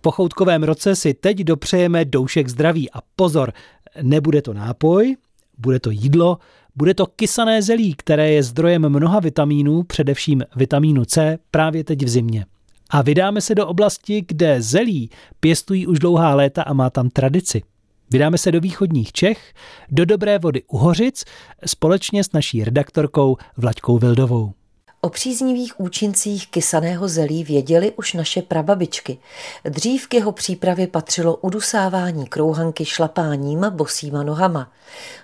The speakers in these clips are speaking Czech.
Pochoutkovém roce si teď dopřejeme doušek zdraví a pozor, nebude to nápoj, bude to jídlo, bude to kysané zelí, které je zdrojem mnoha vitamínů, především vitamínu C, právě teď v zimě. A vydáme se do oblasti, kde zelí pěstují už dlouhá léta a má tam tradici. Vydáme se do východních Čech, do dobré vody u Hořic, společně s naší redaktorkou Vlaďkou Vildovou. O příznivých účincích kysaného zelí věděli už naše prababičky. Dřív k jeho přípravě patřilo udusávání krouhanky šlapáním bosýma nohama.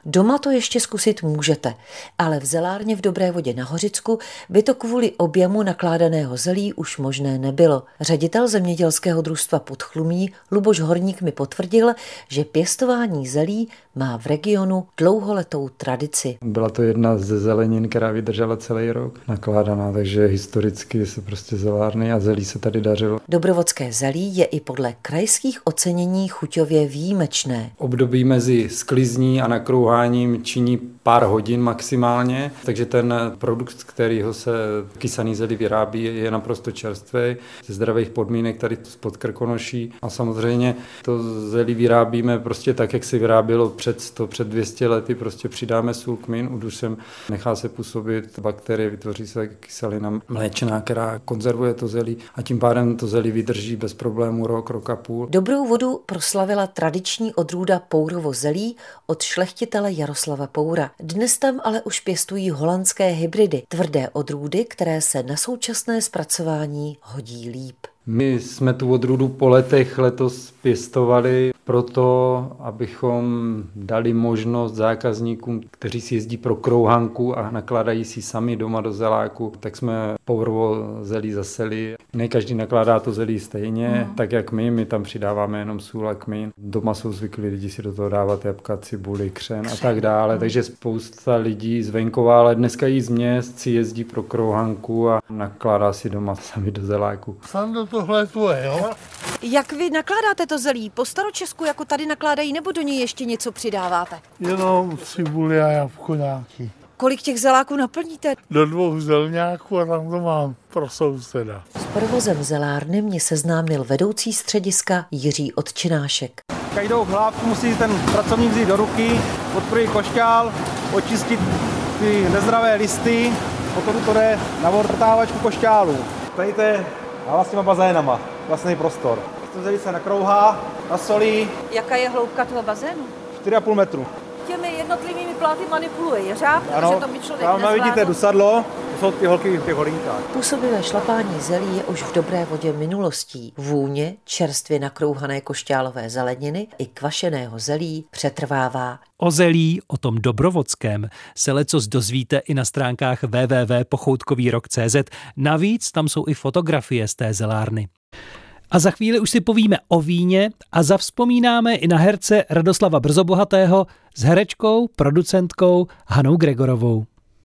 Doma to ještě zkusit můžete, ale v zelárně v Dobré vodě na Hořicku by to kvůli objemu nakládaného zelí už možné nebylo. Ředitel zemědělského družstva Podchlumí Luboš Horník mi potvrdil, že pěstování zelí má v regionu dlouholetou tradici. Byla to jedna ze zelenin, která vydržela celý rok nakládaná, takže historicky se prostě zelárny a zelí se tady dařilo. Dobrovodské zelí je i podle krajských ocenění chuťově výjimečné. Období mezi sklizní a nakrouháním činí pár hodin maximálně, takže ten produkt, z kterého se kysaný zelí vyrábí, je naprosto čerstvý, ze zdravých podmínek tady spod Krkonoší a samozřejmě to zelí vyrábíme prostě tak, jak se vyrábělo před 100, před 200 lety, prostě přidáme sůl, kmin, udusem, nechá se působit bakterie, vytvoří se kyselina mléčná, která konzervuje to zelí a tím pádem to zelí vydrží bez problému rok, rok a půl. Dobrou vodu proslavila tradiční odrůda Pourovo zelí od šlechtitele Jaroslava Poura. Dnes tam ale už pěstují holandské hybridy, tvrdé odrůdy, které se na současné zpracování hodí líp. My jsme tu odrůdu po letech letos pěstovali proto, abychom dali možnost zákazníkům, kteří si jezdí pro krouhanku a nakládají si sami doma do zeláku, tak jsme povrvo zelí zaseli. Ne každý nakládá to zelí stejně, mm. tak jak my, my tam přidáváme jenom sůl a kmín. Doma jsou zvyklí lidi si do toho dávat jabka, cibuli, křen, křen. a tak dále, mm. takže spousta lidí z venkova, ale dneska i z měst si jezdí pro krouhanku a nakládá si doma sami do zeláku. Sando, tohle je tvoje, jo? Jak vy nakládáte to zelí? Po staročesku jako tady nakládají, nebo do něj ještě něco přidáváte? Jenom cibuli a jabko nějaký. Kolik těch zeláků naplníte? Do dvou zelňáků a tam to mám pro souseda. S provozem zelárny mě seznámil vedoucí střediska Jiří Odčinášek. Každou hlávku musí ten pracovník vzít do ruky, odprojit košťál, očistit ty nezdravé listy, potom to jde na vrtávačku košťálu. Tady to je a vlastníma bazénama, vlastní prostor. Se nakrouhá, nasolí. Jaká je hloubka toho bazénu? 4,5 metru. Těmi jednotlivými pláty manipuluje jeřáb, ano, takže to by člověk tam nezvládl. vidíte dusadlo, to jsou ty holky v těch holinkách. Působivé šlapání zelí je už v dobré vodě minulostí. Vůně čerstvě nakrouhané košťálové zeleniny i kvašeného zelí přetrvává. O zelí, o tom dobrovodském, se lecos dozvíte i na stránkách www.pochoutkovýrok.cz. Navíc tam jsou i fotografie z té zelárny. A za chvíli už si povíme o víně a zavzpomínáme i na herce Radoslava Brzobohatého s herečkou, producentkou Hanou Gregorovou.